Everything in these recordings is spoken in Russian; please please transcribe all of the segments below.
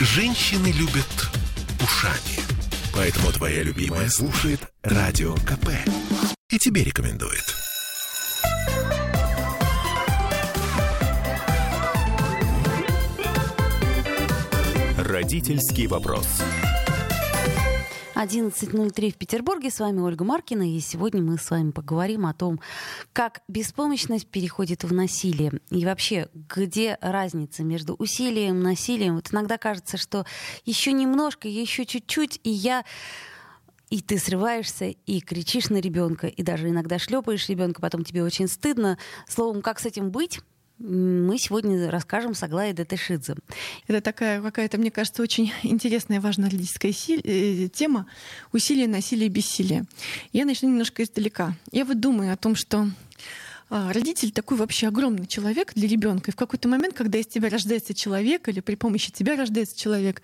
Женщины любят ушами. Поэтому твоя любимая слушает Радио КП. И тебе рекомендует. Родительский вопрос. 11.03 в Петербурге. С вами Ольга Маркина. И сегодня мы с вами поговорим о том, как беспомощность переходит в насилие. И вообще, где разница между усилием и насилием. Вот иногда кажется, что еще немножко, еще чуть-чуть, и я и ты срываешься и кричишь на ребенка, и даже иногда шлепаешь ребенка, потом тебе очень стыдно. Словом, как с этим быть? Мы сегодня расскажем с Аглаей Датышидзе. Это такая какая-то, мне кажется, очень интересная и важная э, тема — усилие, насилие, бессилие. Я начну немножко издалека. Я вот думаю о том, что а, родитель такой вообще огромный человек для ребенка. И в какой-то момент, когда из тебя рождается человек или при помощи тебя рождается человек,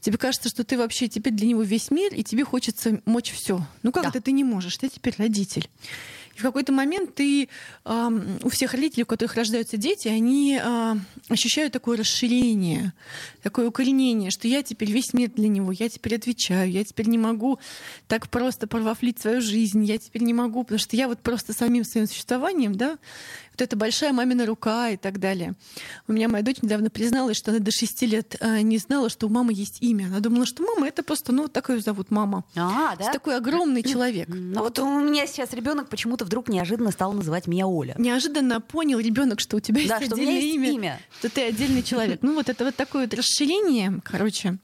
тебе кажется, что ты вообще теперь для него весь мир, и тебе хочется мочь все. Ну как да. это ты не можешь? Ты теперь родитель. И в какой-то момент ты э, у всех родителей, у которых рождаются дети, они э, ощущают такое расширение, такое укоренение, что я теперь весь мир для него, я теперь отвечаю, я теперь не могу так просто порвафлить свою жизнь, я теперь не могу, потому что я вот просто самим своим существованием, да, вот эта большая мамина рука и так далее. У меня моя дочь недавно призналась, что она до шести лет э, не знала, что у мамы есть имя. Она думала, что мама это просто, ну, так ее зовут мама. А, да? такой огромный человек. Ну, вот у меня сейчас ребенок почему-то вдруг неожиданно стал называть меня Оля. Неожиданно понял ребенок, что у тебя есть да, отдельное что меня есть имя, имя, что ты отдельный человек. Ну, вот это вот такое вот расширение, короче,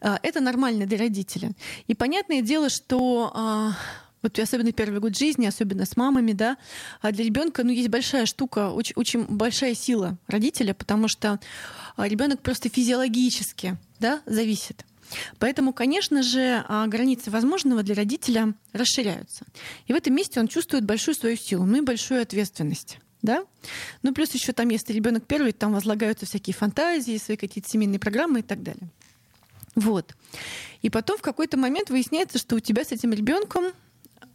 э, это нормально для родителя. И понятное дело, что а, вот особенно первый год жизни, особенно с мамами, да, а для ребенка, ну, есть большая штука, очень, очень большая сила родителя, потому что а, ребенок просто физиологически, да, зависит. Поэтому, конечно же, а, границы возможного для родителя расширяются. И в этом месте он чувствует большую свою силу, ну и большую ответственность. Да? Ну, плюс еще там, если ребенок первый, там возлагаются всякие фантазии, свои какие-то семейные программы и так далее. Вот. И потом в какой-то момент выясняется, что у тебя с этим ребенком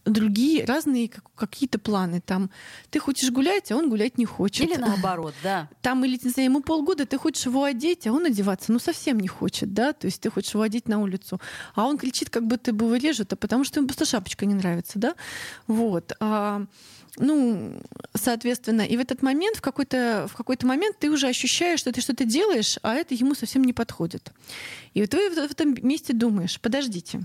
другие разные какие-то планы. Там ты хочешь гулять, а он гулять не хочет. Или наоборот, да. Там или не знаю, ему полгода, ты хочешь его одеть, а он одеваться ну совсем не хочет, да. То есть ты хочешь его одеть на улицу, а он кричит, как будто бы его режут, а потому что ему просто шапочка не нравится, да. Вот. А, ну, соответственно, и в этот момент, в какой-то, в какой-то момент ты уже ощущаешь, что ты что-то делаешь, а это ему совсем не подходит. И вот ты в этом месте думаешь, подождите,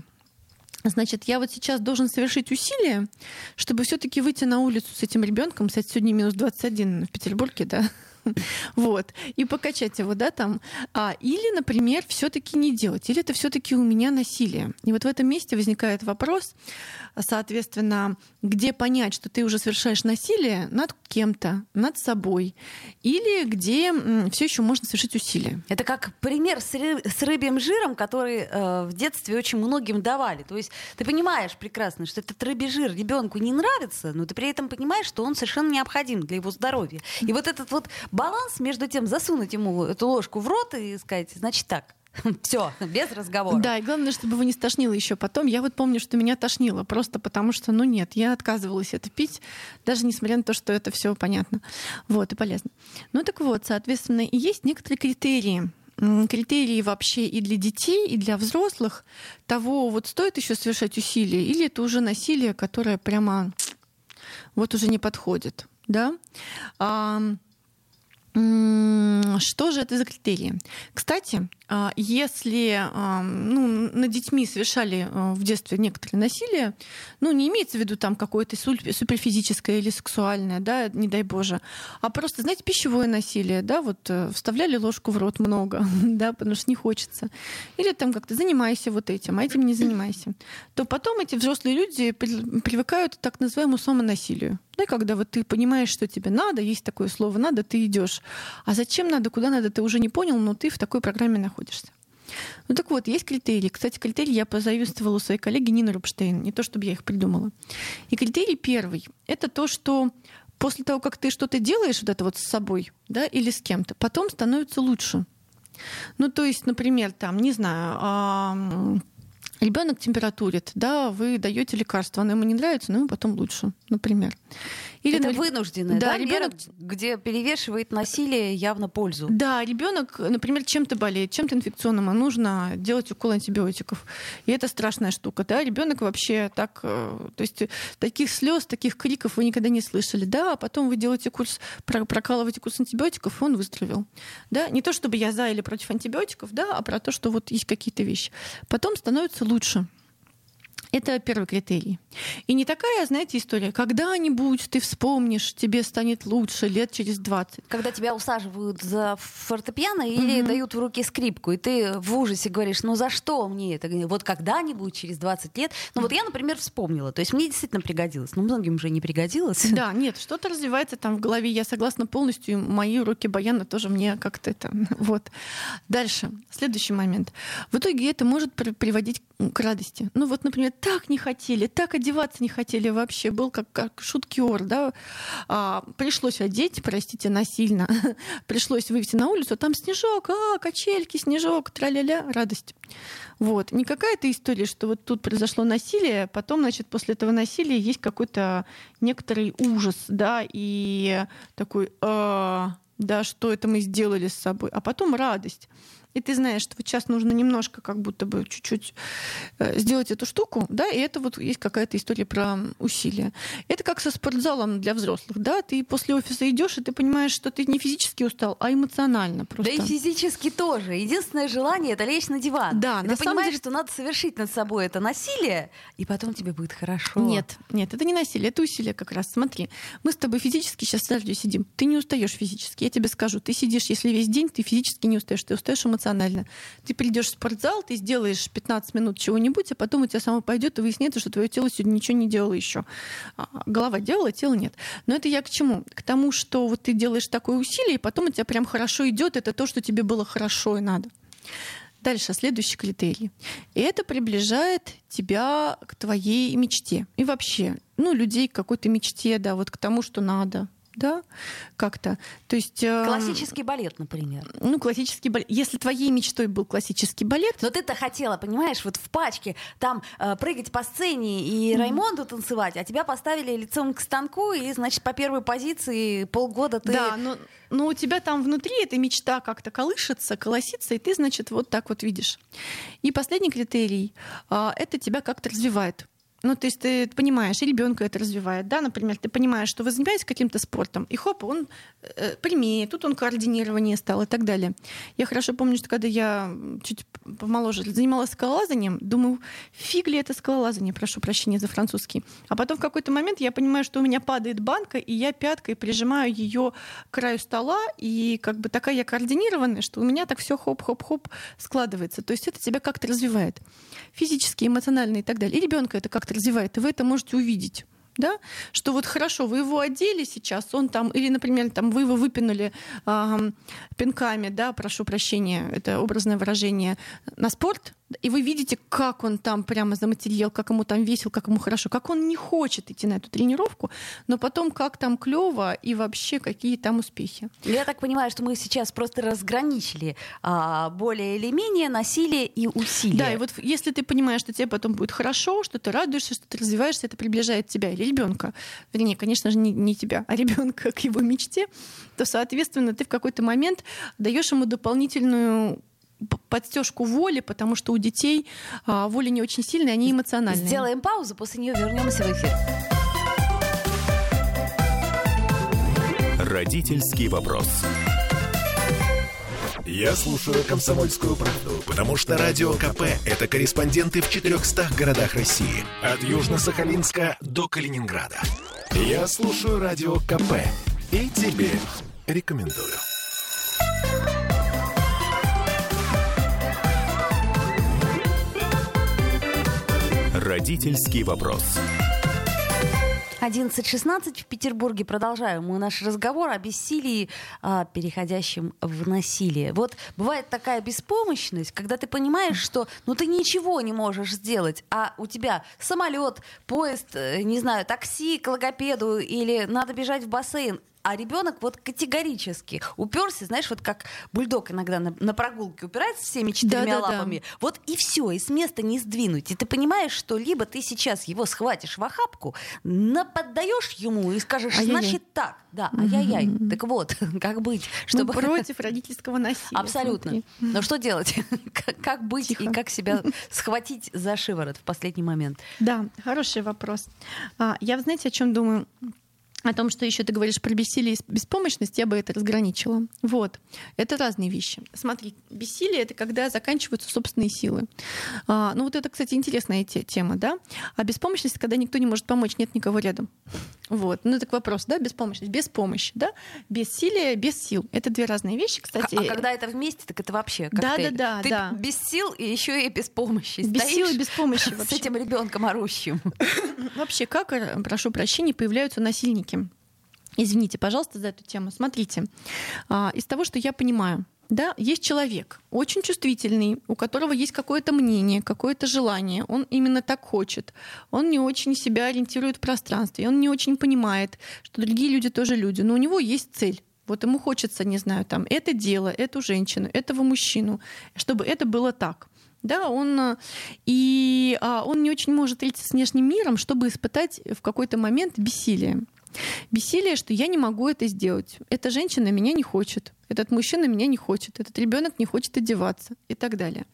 Значит, я вот сейчас должен совершить усилия, чтобы все-таки выйти на улицу с этим ребенком. Кстати, сегодня минус 21 в Петербурге, да. Вот. И покачать его, да, там. А, или, например, все-таки не делать. Или это все-таки у меня насилие. И вот в этом месте возникает вопрос, соответственно, где понять, что ты уже совершаешь насилие над кем-то, над собой, или где все еще можно совершить усилие. Это как пример с, ры- с рыбьим жиром, который э, в детстве очень многим давали. То есть ты понимаешь прекрасно, что этот рыбий жир ребенку не нравится, но ты при этом понимаешь, что он совершенно необходим для его здоровья. И вот этот вот баланс между тем засунуть ему эту ложку в рот и сказать, значит так, все, без разговора. Да, и главное, чтобы его не стошнило еще потом. Я вот помню, что меня тошнило, просто потому что, ну нет, я отказывалась это пить, даже несмотря на то, что это все понятно. Вот, и полезно. Ну так вот, соответственно, и есть некоторые критерии, критерии вообще и для детей, и для взрослых того, вот стоит еще совершать усилия, или это уже насилие, которое прямо вот уже не подходит. Да? Что же это за критерии? Кстати, если а, ну, над детьми совершали а, в детстве некоторые насилие, ну, не имеется в виду там какое-то суперфизическое или сексуальное, да, не дай боже, а просто, знаете, пищевое насилие, да, вот э, вставляли ложку в рот много, да, потому что не хочется. Или там как-то занимайся вот этим, а этим не занимайся. То потом эти взрослые люди привыкают к так называемому самонасилию. Да, когда вот ты понимаешь, что тебе надо, есть такое слово «надо», ты идешь. А зачем надо, куда надо, ты уже не понял, но ты в такой программе находишься находишься. Ну так вот, есть критерии. Кстати, критерии я позаимствовала у своей коллеги Нины Рубштейн, не то чтобы я их придумала. И критерий первый — это то, что после того, как ты что-то делаешь вот это вот с собой, да, или с кем-то, потом становится лучше. Ну, то есть, например, там, не знаю, ребенок температурит, да, вы даете лекарство, оно ему не нравится, но ему потом лучше, например. Или это вынужденное, да, да ребенок, где перевешивает насилие явно пользу. Да, ребенок, например, чем-то болеет, чем-то инфекционным, а нужно делать укол антибиотиков. И это страшная штука, да. Ребенок вообще так, э, то есть таких слез, таких криков вы никогда не слышали, да. А потом вы делаете курс, прокалываете курс антибиотиков, и он выздоровел, да. Не то чтобы я за или против антибиотиков, да, а про то, что вот есть какие-то вещи. Потом становится лучше. Это первый критерий. И не такая, знаете, история, когда-нибудь ты вспомнишь, тебе станет лучше лет через 20. Когда тебя усаживают за фортепиано или mm-hmm. дают в руки скрипку, и ты в ужасе говоришь, ну за что мне это? Вот когда-нибудь, через 20 лет. Ну вот я, например, вспомнила. То есть мне действительно пригодилось. Но многим уже не пригодилось. Да, нет, что-то развивается там в голове. Я согласна полностью. Мои уроки баяна тоже мне как-то это... Вот. Дальше. Следующий момент. В итоге это может приводить к радости. Ну вот, например, так не хотели, так одеваться не хотели вообще. Был как, как шуткиор, да. А, пришлось одеть, простите, насильно. пришлось вывести на улицу, а там снежок, а, качельки, снежок, тра-ля-ля, радость. Вот. Не какая-то история, что вот тут произошло насилие, потом, значит, после этого насилия есть какой-то некоторый ужас, да, и такой, э, да, что это мы сделали с собой, а потом радость и ты знаешь, что вот сейчас нужно немножко как будто бы чуть-чуть э, сделать эту штуку, да, и это вот есть какая-то история про усилия. Это как со спортзалом для взрослых, да, ты после офиса идешь, и ты понимаешь, что ты не физически устал, а эмоционально просто. Да и физически тоже. Единственное желание — это лечь на диван. Да, и на ты понимаешь, деле... что надо совершить над собой это насилие, и потом тебе будет хорошо. Нет, нет, это не насилие, это усилие как раз. Смотри, мы с тобой физически сейчас с сидим. Ты не устаешь физически. Я тебе скажу, ты сидишь, если весь день, ты физически не устаешь, ты устаешь эмоционально эмоционально. Ты придешь в спортзал, ты сделаешь 15 минут чего-нибудь, а потом у тебя само пойдет и выяснится, что твое тело сегодня ничего не делало еще. А, голова делала, тело нет. Но это я к чему? К тому, что вот ты делаешь такое усилие, и потом у тебя прям хорошо идет, это то, что тебе было хорошо и надо. Дальше, следующий критерий. И это приближает тебя к твоей мечте. И вообще, ну, людей к какой-то мечте, да, вот к тому, что надо, да, как-то. То есть... Э, классический балет, например. Ну, классический балет. Если твоей мечтой был классический балет... Но ты-то хотела, понимаешь, вот в пачке там э, прыгать по сцене и mm-hmm. Раймонду танцевать, а тебя поставили лицом к станку, и, значит, по первой позиции полгода ты... Да, но, но у тебя там внутри эта мечта как-то колышется, колосится, и ты, значит, вот так вот видишь. И последний критерий э, — это тебя как-то развивает. Ну, то есть ты понимаешь, и ребенка это развивает, да, например, ты понимаешь, что вы занимаетесь каким-то спортом, и хоп, он э, прямее, тут он координирование стал и так далее. Я хорошо помню, что когда я чуть помоложе занималась скалолазанием, думаю, фиг ли это скалолазание, прошу прощения за французский. А потом в какой-то момент я понимаю, что у меня падает банка, и я пяткой прижимаю ее к краю стола, и как бы такая я координированная, что у меня так все хоп-хоп-хоп складывается. То есть это тебя как-то развивает физически, эмоционально и так далее. И ребенка это как-то развивает, и вы это можете увидеть да, что вот хорошо, вы его одели сейчас, он там, или, например, там вы его выпинули э, пинками, да, прошу прощения, это образное выражение, на спорт, и вы видите, как он там прямо заматериал, как ему там весело, как ему хорошо, как он не хочет идти на эту тренировку, но потом как там клево и вообще какие там успехи. Я так понимаю, что мы сейчас просто разграничили а, более или менее насилие и усилие. Да, и вот если ты понимаешь, что тебе потом будет хорошо, что ты радуешься, что ты развиваешься, это приближает тебя или ребенка, вернее, конечно же, не, не тебя, а ребенка к его мечте, то, соответственно, ты в какой-то момент даешь ему дополнительную подстежку воли, потому что у детей а, воля не очень сильная, они эмоциональные. Сделаем паузу, после нее вернемся в эфир. Родительский вопрос. Я слушаю «Комсомольскую правду», потому что «Радио КП» — это корреспонденты в 400 городах России. От Южно-Сахалинска до Калининграда. Я слушаю «Радио КП» и тебе рекомендую. Родительский вопрос. 11.16 в Петербурге. Продолжаем мы наш разговор о бессилии, а, переходящем в насилие. Вот бывает такая беспомощность, когда ты понимаешь, что ну ты ничего не можешь сделать, а у тебя самолет, поезд, э, не знаю, такси к логопеду или надо бежать в бассейн, а ребенок вот категорически уперся, знаешь, вот как бульдог иногда на, на прогулке упирается всеми четырьмя Да-да-да. лапами. Вот и все, и с места не сдвинуть. И ты понимаешь, что либо ты сейчас его схватишь в охапку, наподдаешь ему и скажешь, Ай-яй-яй. значит так, да, ай-яй-яй. Так вот, как быть, чтобы... Мы против родительского насилия. Абсолютно. смотри. Но что делать? Как, как быть Тихо. и как себя схватить за шиворот в последний момент? Да, хороший вопрос. А, Я, знаете, о чем думаю? О том, что еще ты говоришь про бессилие и беспомощность, я бы это разграничила. Вот. Это разные вещи. Смотри, бессилие — это когда заканчиваются собственные силы. А, ну вот это, кстати, интересная те- тема, да? А беспомощность — когда никто не может помочь, нет никого рядом. Вот. Ну, так вопрос, да, беспомощность, без помощи, да? Бессилие, без сил. Это две разные вещи, кстати. А когда это вместе, так это вообще Да, коктейль. да, да, Ты да. без сил и еще и без помощи. без стоишь сил и без помощи с вообще. этим ребенком орущим. Вообще, как, э, прошу прощения, появляются насильники? Извините, пожалуйста, за эту тему. Смотрите, а, из того, что я понимаю, да, есть человек, очень чувствительный, у которого есть какое-то мнение, какое-то желание, он именно так хочет, он не очень себя ориентирует в пространстве, он не очень понимает, что другие люди тоже люди, но у него есть цель. Вот ему хочется, не знаю, там, это дело, эту женщину, этого мужчину, чтобы это было так. Да, он э, и а, он не очень может встретиться с внешним миром, чтобы испытать в какой-то момент бессилие. Бессилие, что я не могу это сделать. Эта женщина меня не хочет, этот мужчина меня не хочет, этот ребенок не хочет одеваться и так далее.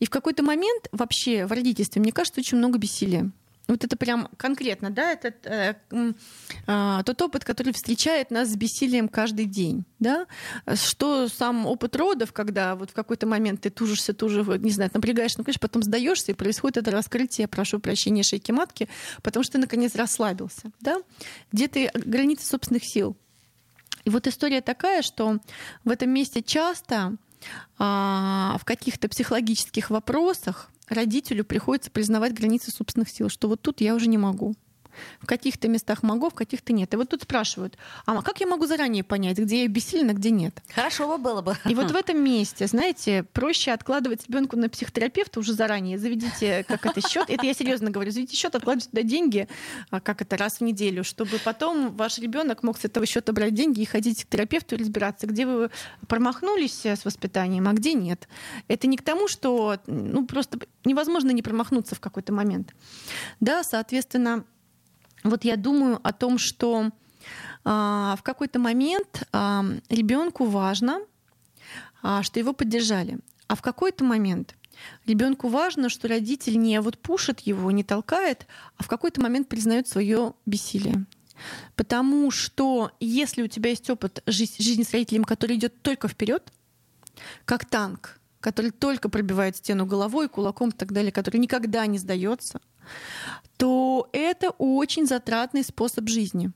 И в какой-то момент вообще в родительстве, мне кажется, очень много бессилия. Вот это прям конкретно, да, это э, а, тот опыт, который встречает нас с бессилием каждый день, да, что сам опыт родов, когда вот в какой-то момент ты тужишься, тужишь, не знаю, напрягаешь, напрягаешь, потом сдаешься, и происходит это раскрытие, прошу прощения, шейки матки, потому что ты наконец расслабился, да, где ты границы собственных сил. И вот история такая, что в этом месте часто а, в каких-то психологических вопросах родителю приходится признавать границы собственных сил, что вот тут я уже не могу. В каких-то местах могу, в каких-то нет. И вот тут спрашивают, а как я могу заранее понять, где я бессильна, где нет? Хорошо бы было бы. И вот в этом месте, знаете, проще откладывать ребенку на психотерапевта уже заранее. Заведите, как это счет. Это я серьезно говорю, заведите счет, откладывайте туда деньги, а, как это раз в неделю, чтобы потом ваш ребенок мог с этого счета брать деньги и ходить к терапевту и разбираться, где вы промахнулись с воспитанием, а где нет. Это не к тому, что ну, просто невозможно не промахнуться в какой-то момент. Да, соответственно, вот я думаю о том, что а, в какой-то момент а, ребенку важно, а, что его поддержали. А в какой-то момент ребенку важно, что родитель не вот пушит его, не толкает, а в какой-то момент признает свое бессилие. Потому что если у тебя есть опыт жи- жизни с родителем, который идет только вперед, как танк, который только пробивает стену головой, кулаком и так далее, который никогда не сдается, то это очень затратный способ жизни.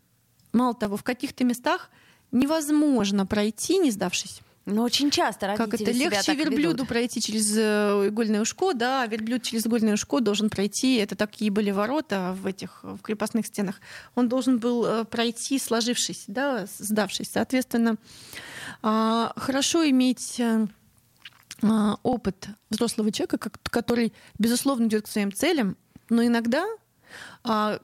Мало того, в каких-то местах невозможно пройти, не сдавшись. Но очень часто родители Как это себя легче так верблюду ведут. пройти через э, игольное ушко, да, а верблюд через игольное ушко должен пройти. Это такие были ворота в этих в крепостных стенах. Он должен был э, пройти, сложившись, да, сдавшись. Соответственно, а, хорошо иметь э, а, опыт взрослого человека, который, безусловно, идет к своим целям, но иногда а,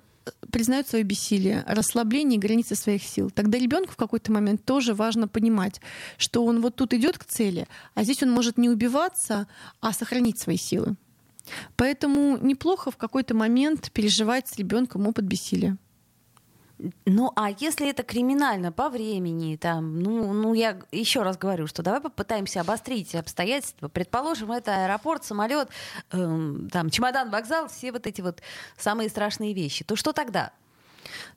признают свое бессилие, расслабление границы своих сил. Тогда ребенку в какой-то момент тоже важно понимать, что он вот тут идет к цели, а здесь он может не убиваться, а сохранить свои силы. Поэтому неплохо в какой-то момент переживать с ребенком опыт бессилия. Ну, а если это криминально по времени, там, ну, ну я еще раз говорю, что давай попытаемся обострить обстоятельства. Предположим, это аэропорт, самолет, эм, там, чемодан, вокзал, все вот эти вот самые страшные вещи. То что тогда?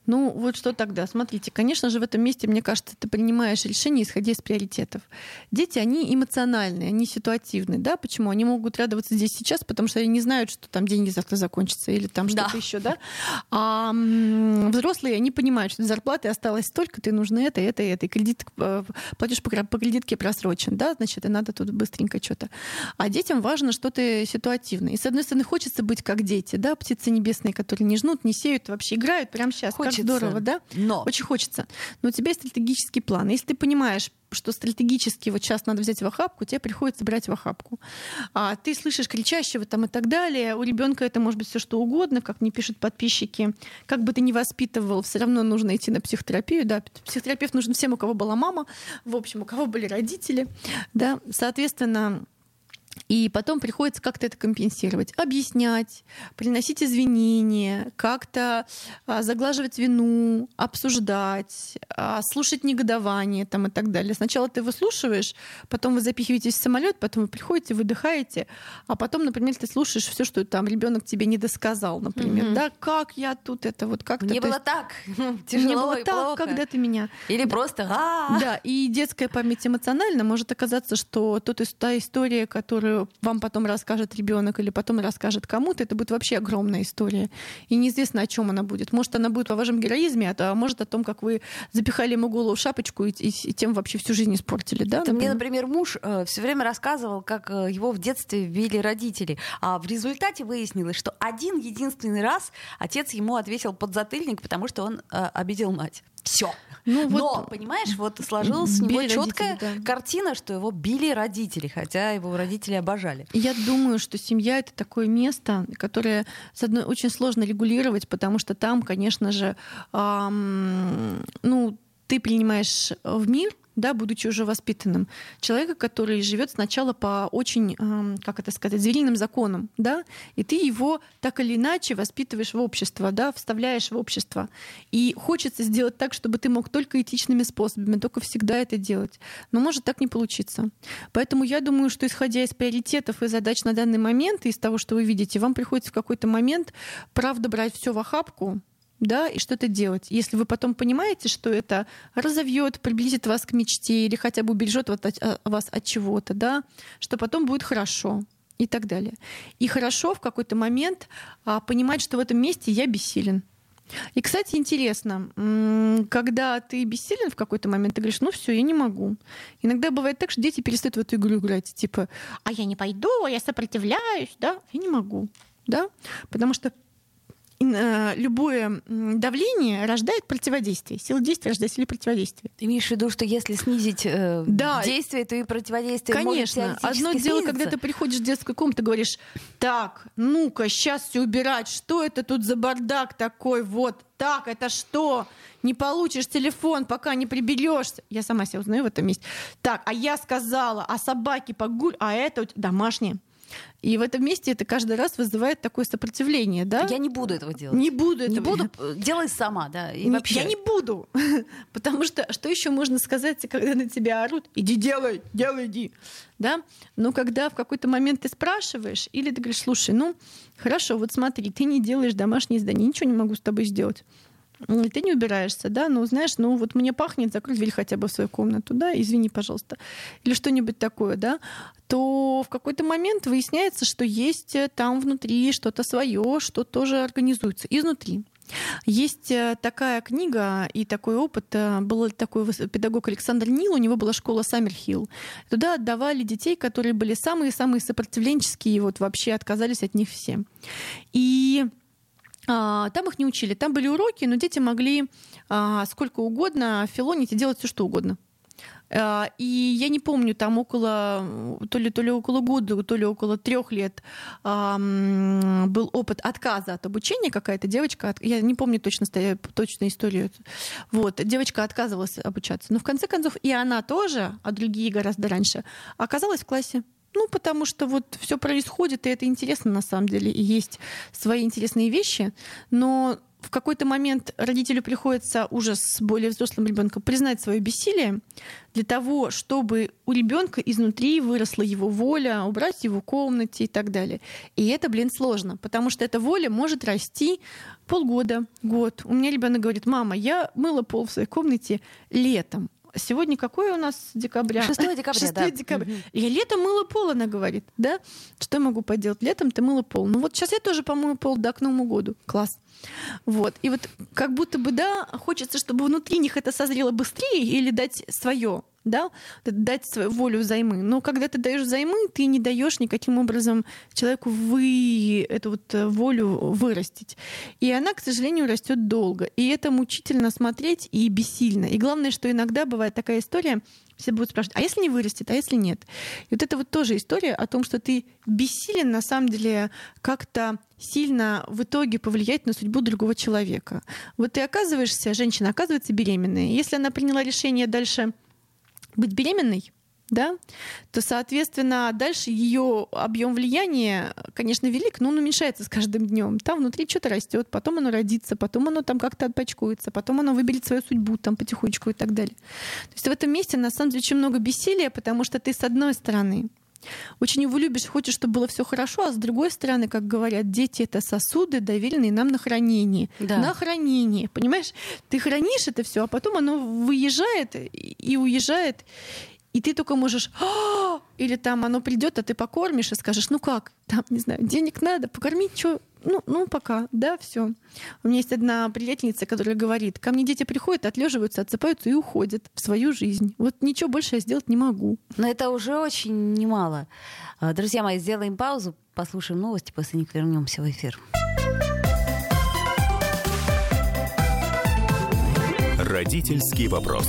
Ну, вот что тогда? Смотрите, конечно же, в этом месте, мне кажется, ты принимаешь решение, исходя из приоритетов. Дети, они эмоциональные, они ситуативные, да? Почему? Они могут радоваться здесь сейчас, потому что они не знают, что там деньги завтра закончатся или там Да. что-то еще, да? А взрослые, они понимают, что зарплаты осталось столько, ты нужно это, это, это. И кредит, э, платеж по, по кредитке просрочен, да? Значит, и надо тут быстренько что-то. А детям важно что-то ситуативное. И, с одной стороны, хочется быть как дети, да? Птицы небесные, которые не жнут, не сеют, вообще играют прямо сейчас, Хочется. как здорово, да? Но. Очень хочется. Но у тебя есть стратегический план. Если ты понимаешь, что стратегически вот сейчас надо взять в охапку, тебе приходится брать в охапку. А ты слышишь кричащего там и так далее. У ребенка это может быть все что угодно, как мне пишут подписчики. Как бы ты ни воспитывал, все равно нужно идти на психотерапию. Да, психотерапевт нужен всем, у кого была мама, в общем, у кого были родители. Да, соответственно, и потом приходится как-то это компенсировать, объяснять, приносить извинения, как-то а, заглаживать вину, обсуждать, а, слушать негодование там, и так далее. Сначала ты выслушиваешь, потом вы запихиваетесь в самолет, потом вы приходите, выдыхаете, а потом, например, ты слушаешь все, что там ребенок тебе не досказал, например, Мгм. да, как я тут это вот как-то. То было есть так тяжело было и так, плохо. когда ты меня Или просто «А-а-а». да, и детская память эмоциональна может оказаться, что тот, та история, которую вам потом расскажет ребенок или потом расскажет кому-то, это будет вообще огромная история. И неизвестно, о чем она будет. Может, она будет о вашем героизме, а а может о том, как вы запихали ему голову в шапочку и, и- и тем вообще всю жизнь испортили. Да, Это мне, например? муж все время рассказывал, как э, его в детстве били родители. А в результате выяснилось, что один единственный раз отец ему ответил подзатыльник, потому что он э, обидел мать. Все. Ну, вот Но, понимаешь, вот сложилась у него четкая да. картина, что его били родители, хотя его родители обожали. Я думаю, что семья это такое место, которое, с одной, очень сложно регулировать, потому что там, конечно же, ам, ну, ты принимаешь в мир, да, будучи уже воспитанным, человека, который живет сначала по очень, ам, как это сказать, звериным законам, да, и ты его так или иначе воспитываешь в общество, да, вставляешь в общество. И хочется сделать так, чтобы ты мог только этичными способами, только всегда это делать. Но может так не получиться. Поэтому я думаю, что исходя из приоритетов и задач на данный момент, и из того, что вы видите, вам приходится в какой-то момент, правда, брать все в охапку, да, и что-то делать. Если вы потом понимаете, что это разовьет, приблизит вас к мечте или хотя бы убережет а, вас от чего-то, да, что потом будет хорошо и так далее. И хорошо в какой-то момент а, понимать, что в этом месте я бессилен. И, кстати, интересно, когда ты бессилен в какой-то момент, ты говоришь, ну все, я не могу. Иногда бывает так, что дети перестают в эту игру играть, типа, а я не пойду, а я сопротивляюсь, да, я не могу, да, потому что любое м, давление рождает противодействие. Сила действия рождает силу противодействия. Ты имеешь в виду, что если снизить э, Да. действие, то и противодействие может Конечно. теоретически Одно дело, когда снизиться. ты приходишь в детскую комнату, говоришь, так, ну-ка, сейчас все убирать, что это тут за бардак такой, вот, так, это что? Не получишь телефон, пока не приберешься. Я сама себя узнаю в этом месте. Так, а я сказала, а собаки погуль, а это домашние. И в этом месте это каждый раз вызывает такое сопротивление, да? Я не буду этого делать. не буду Не этого буду, э, делай сама, да. И Не- вообще. Я не буду. Потому что что еще можно сказать, когда на тебя орут? Иди делай, делай, иди. Да? Но когда в какой-то момент ты спрашиваешь, или ты говоришь, слушай, ну, хорошо, вот смотри, ты не делаешь домашнее задание, ничего не могу с тобой сделать. М, Ты не убираешься, да, ну, знаешь, ну, вот мне пахнет, закрой дверь хотя бы в свою комнату, да, извини, пожалуйста, или что-нибудь такое, да, то в какой-то момент выясняется, что есть э, там внутри что-то свое, что тоже организуется изнутри. Есть э, такая книга и такой опыт. э, Был такой педагог Александр Нил, у него была школа Саммерхилл. Туда отдавали детей, которые были самые-самые сопротивленческие, вот вообще отказались от них все. И там их не учили. Там были уроки, но дети могли а, сколько угодно филонить и делать все, что угодно. А, И я не помню, там около то ли, то ли около года, то ли около трех лет а, был опыт отказа от обучения. Какая-то девочка, я не помню точно, точную историю. Вот, девочка отказывалась обучаться. Но в конце концов и она тоже, а другие гораздо раньше, оказалась в классе. Ну, потому что вот все происходит, и это интересно на самом деле, и есть свои интересные вещи, но в какой-то момент родителю приходится уже с более взрослым ребенком признать свое бессилие для того, чтобы у ребенка изнутри выросла его воля, убрать его в комнате и так далее. И это, блин, сложно, потому что эта воля может расти полгода, год. У меня ребенок говорит, мама, я мыла пол в своей комнате летом. Сегодня какое у нас декабря? 6 декабря, 6 да. декабря. Мгм. Я летом мыла пол, она говорит, да? Что я могу поделать? Летом ты мыла пол. Ну вот сейчас я тоже помою пол, да, к Новому году. Класс. Вот. И вот как будто бы, да, хочется, чтобы внутри них это созрело быстрее или дать свое да, дать свою волю взаймы. Но когда ты даешь взаймы, ты не даешь никаким образом человеку вы эту вот э, волю вырастить. И она, к сожалению, растет долго. И это мучительно смотреть и бессильно. И главное, что иногда бывает такая история, все будут спрашивать, а если не вырастет, а если нет? И вот это вот тоже история о том, что ты бессилен на самом деле как-то сильно в итоге повлиять на судьбу другого человека. Вот ты оказываешься, женщина оказывается беременной. Если она приняла решение дальше быть беременной, да, то, соответственно, дальше ее объем влияния, конечно, велик, но он уменьшается с каждым днем. Там внутри что-то растет, потом оно родится, потом оно там как-то отпачкуется, потом оно выберет свою судьбу там потихонечку и так далее. То есть в этом месте на самом деле очень много бессилия, потому что ты с одной стороны очень его любишь, хочешь, чтобы было все хорошо, а с другой стороны, как говорят, дети это сосуды, доверенные нам на хранение. Да. На хранение. Понимаешь? Ты хранишь это все, а потом оно выезжает и уезжает. И ты только можешь, «А!» или там оно придет, а ты покормишь и скажешь, ну как, там, не знаю, денег надо, покормить, что, ну, ну, пока, да, все. У меня есть одна приятельница, которая говорит, ко мне дети приходят, отлеживаются, отсыпаются и уходят в свою жизнь. Вот ничего больше я сделать не могу. Но это уже очень немало. А, друзья мои, сделаем паузу, послушаем новости, после них вернемся в эфир. Родительский вопрос.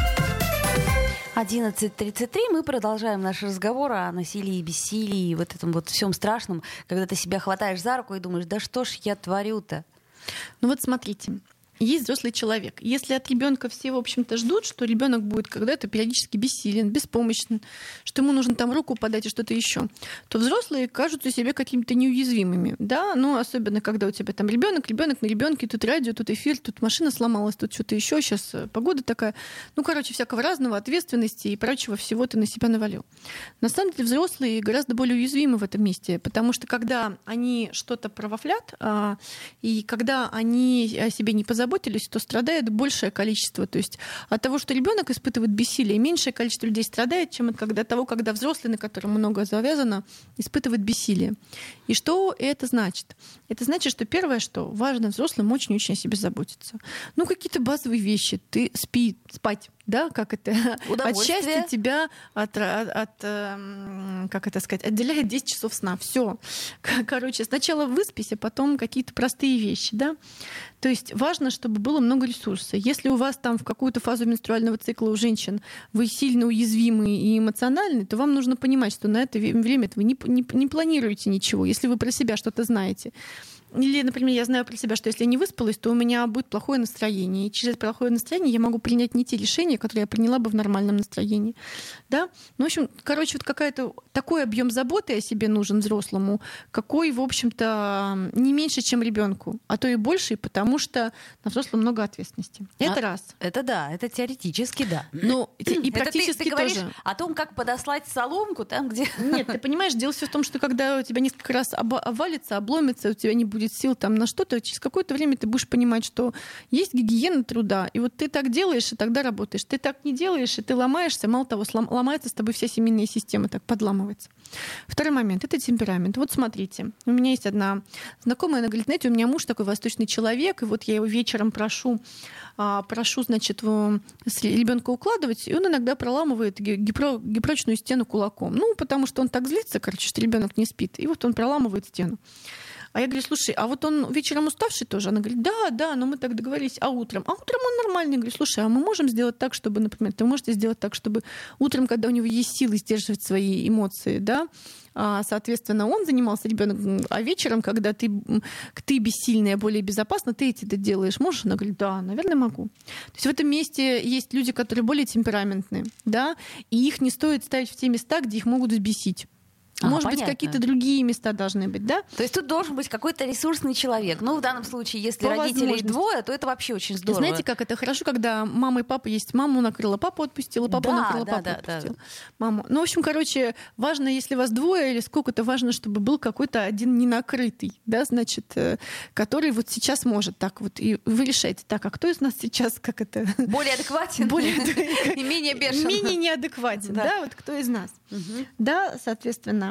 11.33 мы продолжаем наш разговор о насилии и бессилии, вот этом вот всем страшном, когда ты себя хватаешь за руку и думаешь, да что ж я творю-то? Ну вот смотрите, есть взрослый человек. Если от ребенка все, в общем-то, ждут, что ребенок будет когда-то периодически бессилен, беспомощен, что ему нужно там руку подать и что-то еще, то взрослые кажутся себе какими-то неуязвимыми. Да, ну, особенно когда у тебя там ребенок, ребенок на ребенке, тут радио, тут эфир, тут машина сломалась, тут что-то еще, сейчас э, погода такая. Ну, короче, всякого разного, ответственности и прочего всего ты на себя навалил. На самом деле взрослые гораздо более уязвимы в этом месте, потому что когда они что-то провафлят, а, и когда они о себе не позаботятся, озаботились, то страдает большее количество. То есть от того, что ребенок испытывает бессилие, меньшее количество людей страдает, чем от того, когда взрослый, на котором много завязано, испытывает бессилие. И что это значит? Это значит, что первое, что важно взрослым очень-очень о себе заботиться. Ну, какие-то базовые вещи. Ты спи, спать да, как это, от счастья тебя от, от, от, эм, как это сказать, отделяет 10 часов сна. Все. Короче, сначала выспись, а потом какие-то простые вещи, да. То есть важно, чтобы было много ресурсов. Если у вас там в какую-то фазу менструального цикла у женщин вы сильно уязвимы и эмоциональны, то вам нужно понимать, что на это время вы не, не, не планируете ничего, если вы про себя что-то знаете. Или, например, я знаю про себя, что если я не выспалась, то у меня будет плохое настроение. И через плохое настроение я могу принять не те решения, которые я приняла бы в нормальном настроении. Да? Ну, в общем, короче, вот какая-то такой объем заботы о себе нужен взрослому, какой, в общем-то, не меньше, чем ребенку, а то и больше, потому что на взрослом много ответственности. Это а, раз. Это да, это теоретически да. Ну, и практически ты, ты говоришь тоже. о том, как подослать соломку там, где... Нет, ты понимаешь, дело все в том, что когда у тебя несколько раз обвалится, обломится, у тебя не будет будет сил там на что-то, через какое-то время ты будешь понимать, что есть гигиена труда, и вот ты так делаешь, и тогда работаешь. Ты так не делаешь, и ты ломаешься, мало того, ломается с тобой вся семейная система, так подламывается. Второй момент — это темперамент. Вот смотрите, у меня есть одна знакомая, она говорит, знаете, у меня муж такой восточный человек, и вот я его вечером прошу, а, прошу, значит, ребенка укладывать, и он иногда проламывает гипро, гипрочную стену кулаком. Ну, потому что он так злится, короче, что ребенок не спит. И вот он проламывает стену. А я говорю, слушай, а вот он вечером уставший тоже? Она говорит, да, да, но мы так договорились, а утром? А утром он нормальный. Я говорю, слушай, а мы можем сделать так, чтобы, например, ты можете сделать так, чтобы утром, когда у него есть силы сдерживать свои эмоции, да, а, соответственно, он занимался ребенком, а вечером, когда ты, ты бессильная, более безопасно, ты эти это делаешь. Можешь? Она говорит, да, наверное, могу. То есть в этом месте есть люди, которые более темпераментные, да, и их не стоит ставить в те места, где их могут взбесить. А, Может понятно. быть, какие-то другие места должны быть, да? То есть тут должен быть какой-то ресурсный человек. Ну, в данном случае, если По родителей двое, то это вообще очень здорово. Знаете, как это хорошо, когда мама и папа есть. Маму накрыла, папу отпустила, папу да, накрыла, да, папу да, отпустила. Да. Маму. Ну, в общем, короче, важно, если вас двое или сколько-то, важно, чтобы был какой-то один ненакрытый, да, значит, э, который вот сейчас может так вот. И вы решаете, так, а кто из нас сейчас, как это... Более адекватен. Более и менее бешен. Менее неадекватен, да, вот кто из нас. Да, соответственно,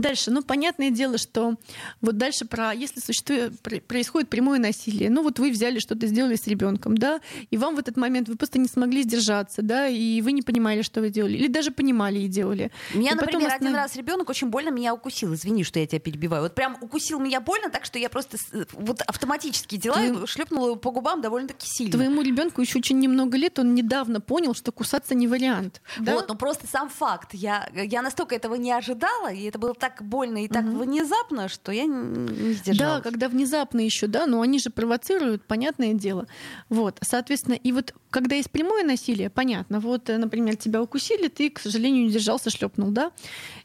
Дальше, ну, понятное дело, что вот дальше про, если существует, происходит прямое насилие, ну, вот вы взяли что-то, сделали с ребенком, да, и вам в этот момент вы просто не смогли сдержаться, да, и вы не понимали, что вы делали, или даже понимали и делали. Меня, и например, останов... один раз ребенок очень больно меня укусил, извини, что я тебя перебиваю, вот прям укусил меня больно, так что я просто вот автоматически дела Твоим... шлепнула по губам довольно-таки сильно. Твоему ребенку еще очень немного лет, он недавно понял, что кусаться не вариант. Да? Вот, ну просто сам факт, я, я настолько этого не ожидала, и это было так так больно и так угу. внезапно, что я не сдержалась. Да, когда внезапно еще, да, но они же провоцируют, понятное дело. Вот, соответственно, и вот когда есть прямое насилие, понятно, вот, э, например, тебя укусили, ты, к сожалению, не держался, шлепнул, да,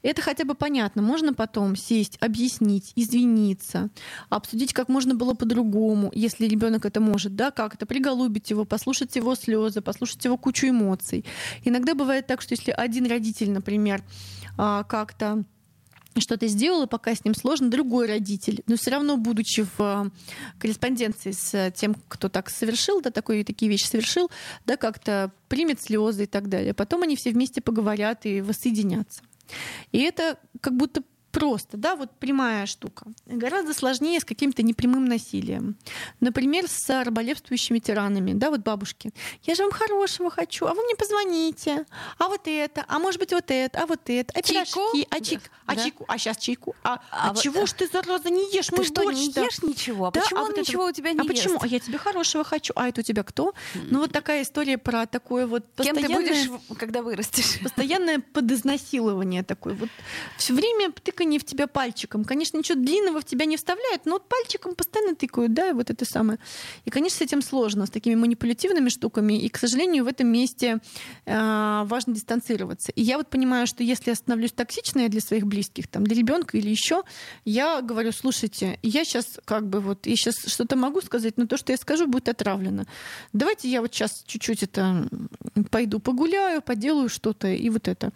это хотя бы понятно. Можно потом сесть, объяснить, извиниться, обсудить, как можно было по-другому, если ребенок это может, да, как это, приголубить его, послушать его слезы, послушать его кучу эмоций. Иногда бывает так, что если один родитель, например, а, как-то что-то сделала, пока с ним сложно, другой родитель, но все равно, будучи в э, корреспонденции с тем, кто так совершил, да, такой, такие вещи совершил, да, как-то примет слезы и так далее. Потом они все вместе поговорят и воссоединятся. И это как будто просто, да, вот прямая штука. Гораздо сложнее с каким-то непрямым насилием. Например, с раболепствующими тиранами, да, вот бабушки. Я же вам хорошего хочу, а вы мне позвоните. А вот это, а может быть вот это, а вот это, а чайку? пирожки, а, чайк, а да. чайку, а сейчас чайку. А, а, а вот, чего ж ты, зараза, не ешь? Ты что, не ешь ничего? А да? почему а вот ничего это... у тебя не А ест? почему? А я тебе хорошего хочу. А это у тебя кто? Ну вот такая история про такое вот постоянное... Кем ты будешь, когда вырастешь? Постоянное подизнасилование такое. Вот все время ты тыканье в тебя пальчиком. Конечно, ничего длинного в тебя не вставляют, но вот пальчиком постоянно тыкают, да, и вот это самое. И, конечно, с этим сложно, с такими манипулятивными штуками. И, к сожалению, в этом месте э, важно дистанцироваться. И я вот понимаю, что если я становлюсь токсичной для своих близких, там, для ребенка или еще, я говорю, слушайте, я сейчас как бы вот, я сейчас что-то могу сказать, но то, что я скажу, будет отравлено. Давайте я вот сейчас чуть-чуть это пойду погуляю, поделаю что-то и вот это.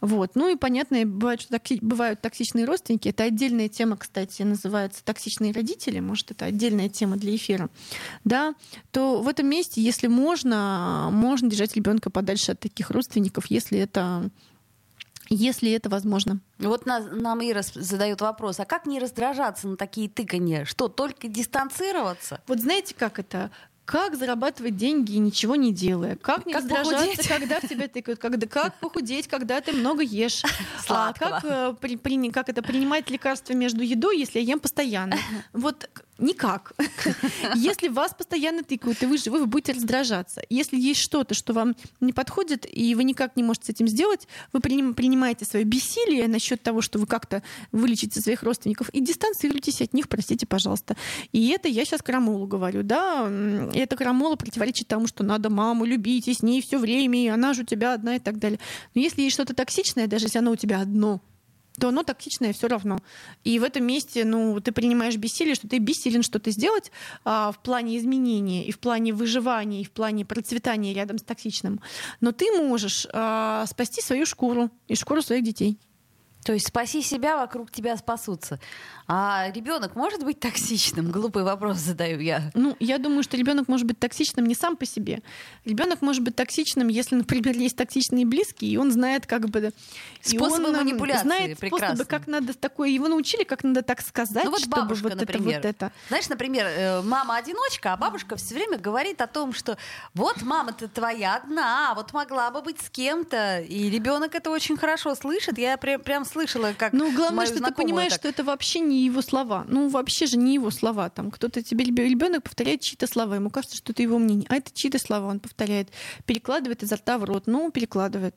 Вот. Ну и понятно, бывает, что такие, бывают токсичные родственники. Это отдельная тема, кстати, называется «Токсичные родители». Может, это отдельная тема для эфира. Да, то в этом месте, если можно, можно держать ребенка подальше от таких родственников, если это если это возможно. Вот нас, нам Ира задает вопрос, а как не раздражаться на такие тыканья? Что, только дистанцироваться? Вот знаете, как это? Как зарабатывать деньги, ничего не делая, как не как раздражаться, похудеть? когда в тебя тыкают, когда, как похудеть, когда ты много ешь, а как, э, при, при, как это принимать лекарства между едой, если я ем постоянно. Вот Никак. Если вас постоянно тыкают, и вы живы, вы будете раздражаться. Если есть что-то, что вам не подходит, и вы никак не можете с этим сделать, вы принимаете свое бессилие насчет того, что вы как-то вылечите своих родственников, и дистанцируйтесь от них, простите, пожалуйста. И это я сейчас крамолу говорю, да, и эта крамола противоречит тому, что надо маму любить, и с ней все время, и она же у тебя одна и так далее. Но если есть что-то токсичное, даже если оно у тебя одно, то оно токсичное все равно. И в этом месте, ну, ты принимаешь бессилие, что ты бессилен что-то сделать а, в плане изменения, и в плане выживания, и в плане процветания рядом с токсичным. Но ты можешь а, спасти свою шкуру и шкуру своих детей. То есть спаси себя, вокруг тебя спасутся. А ребенок может быть токсичным? Глупый вопрос задаю я. Ну, я думаю, что ребенок может быть токсичным не сам по себе. Ребенок может быть токсичным, если, например, есть токсичные близкие, и он знает как бы способы манипуляции. Знает прекрасно. способы, как надо такое. Его научили, как надо так сказать, ну, вот чтобы бабушка, вот например. это вот это. Знаешь, например, э, мама одиночка, а бабушка все время говорит о том, что вот мама-то твоя одна, а вот могла бы быть с кем-то, и ребенок это очень хорошо слышит. Я прям, прям слышала, как ну главное, что ты понимаешь, так... что это вообще не его слова. Ну, вообще же не его слова. Там кто-то тебе ребенок повторяет чьи-то слова. Ему кажется, что это его мнение. А это чьи-то слова он повторяет. Перекладывает изо рта в рот. Ну, перекладывает.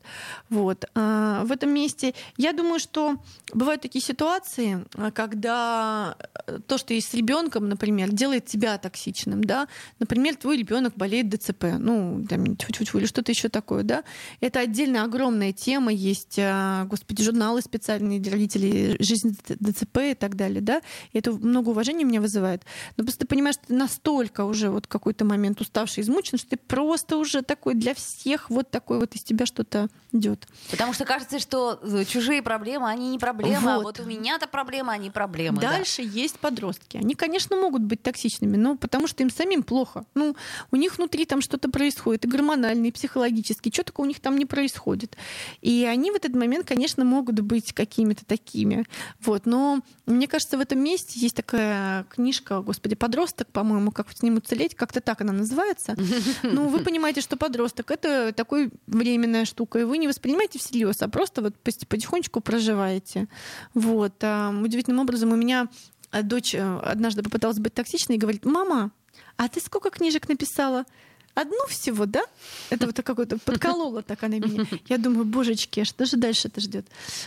Вот. А, в этом месте я думаю, что бывают такие ситуации, а, когда э, то, что есть с ребенком, например, делает тебя токсичным, да. Например, твой ребенок болеет ДЦП, ну, там, тьфу -тьфу -тьфу, или что-то еще такое, да. Это отдельно огромная тема. Есть, а, господи, журналы специальные специальные для родителей жизнь ДЦП и так далее, да, и это много уважения меня вызывает. Но просто ты понимаешь, что ты настолько уже вот какой-то момент уставший, измучен, что ты просто уже такой для всех вот такой вот из тебя что-то идет. Потому что кажется, что э, чужие проблемы, они не проблемы, вот. а вот у меня-то проблемы, они проблемы. Дальше да. есть подростки. Они, конечно, могут быть токсичными, но потому что им самим плохо. Ну, у них внутри там что-то происходит, и гормонально, и психологически, что такое у них там не происходит. И они в этот момент, конечно, могут быть какими-то такими. Вот. Но мне кажется, в этом месте есть такая книжка, господи, подросток, по-моему, как с ним уцелеть, как-то так она называется. Ну, вы понимаете, что подросток это такой временная штука, и вы не воспринимаете всерьез, а просто вот потихонечку проживаете. Вот. А удивительным образом у меня а, дочь э, однажды попыталась быть токсичной и говорит, мама, а ты сколько книжек написала? Одну всего, да? Это вот какое-то подколола так она меня. Я думаю, божечки, а что же дальше это ждет?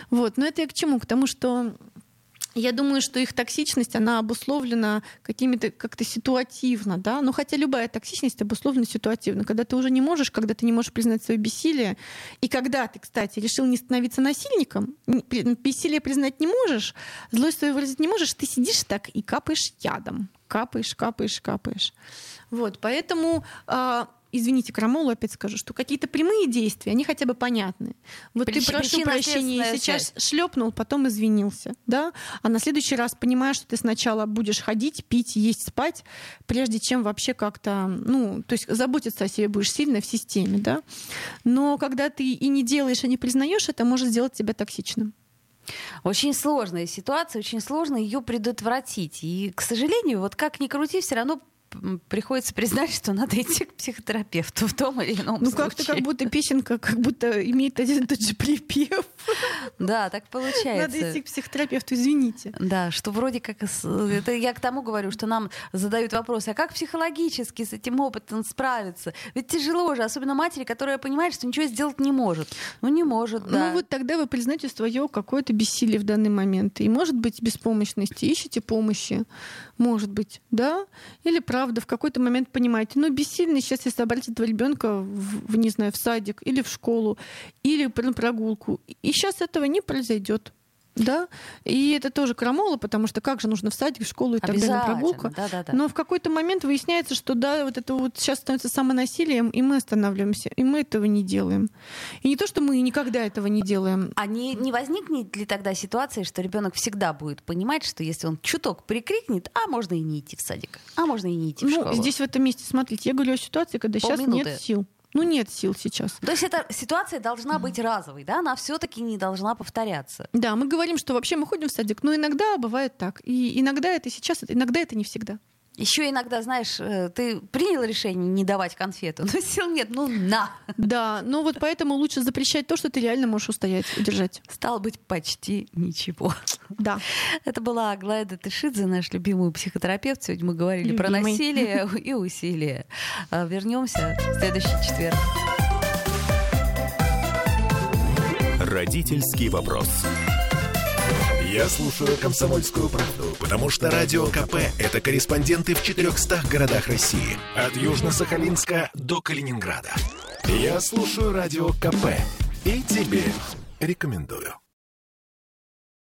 Вот, но это я к чему? К тому, что я думаю, что их токсичность, она обусловлена какими-то как-то ситуативно, да, но хотя любая токсичность обусловлена ситуативно, когда ты уже не можешь, когда ты не можешь признать свое бессилие, и когда ты, кстати, решил не становиться насильником, бессилие признать не можешь, злость свою выразить не можешь, ты сидишь так и капаешь ядом, капаешь, капаешь, капаешь. Вот, поэтому а, извините, крамолу опять скажу, что какие-то прямые действия, они хотя бы понятны. Вот Прич, ты прошу прощения, сейчас шлепнул, потом извинился, да, а на следующий раз понимаешь, что ты сначала будешь ходить, пить, есть, спать, прежде чем вообще как-то, ну, то есть заботиться о себе будешь сильно в системе, да. Но когда ты и не делаешь, и не признаешь, это может сделать тебя токсичным. Очень сложная ситуация, очень сложно ее предотвратить. И, к сожалению, вот как ни крути, все равно приходится признать, что надо идти к психотерапевту в том или ином ну, случае. Ну, как-то как будто песенка как будто имеет один и тот же припев. Да, так получается. Надо идти к психотерапевту, извините. Да, что вроде как... Это я к тому говорю, что нам задают вопрос, а как психологически с этим опытом справиться? Ведь тяжело же, особенно матери, которая понимает, что ничего сделать не может. Ну, не может, да. Ну, вот тогда вы признаете свое какое-то бессилие в данный момент. И, может быть, беспомощности, ищите помощи. Может быть, да? Или правда в какой-то момент понимаете, ну, бессильный сейчас, если собрать этого ребенка в, в, не знаю, в садик или в школу, или на прогулку. И сейчас этого не произойдет. Да, и это тоже крамола, потому что как же нужно в садик, в школу и так далее, на прогулку. Да, да, да. Но в какой-то момент выясняется, что да, вот это вот сейчас становится самонасилием, и мы останавливаемся, и мы этого не делаем. И не то, что мы никогда этого не делаем. А не, не возникнет ли тогда ситуация, что ребенок всегда будет понимать, что если он чуток прикрикнет, а можно и не идти в садик, а можно и не идти в ну, школу? Здесь в этом месте, смотрите, я говорю о ситуации, когда Полминуты. сейчас нет сил. Ну, нет сил сейчас. То есть эта ситуация должна быть разовой, да? Она все-таки не должна повторяться. Да, мы говорим, что вообще мы ходим в садик, но иногда бывает так. И иногда это сейчас, иногда это не всегда. Еще иногда, знаешь, э, ты принял решение не давать конфету, но сил нет, ну на. Да, ну вот поэтому лучше запрещать то, что ты реально можешь устоять, удержать. Стало быть, почти ничего. Да. Это была Аглайда Тышидзе, наш любимый психотерапевт. Сегодня мы говорили любимый. про насилие и усилие. А, вернемся в следующий четверг. Родительский вопрос. Я слушаю «Комсомольскую правду», потому что «Радио КП» — это корреспонденты в 400 городах России. От Южно-Сахалинска до Калининграда. Я слушаю «Радио КП» и тебе рекомендую.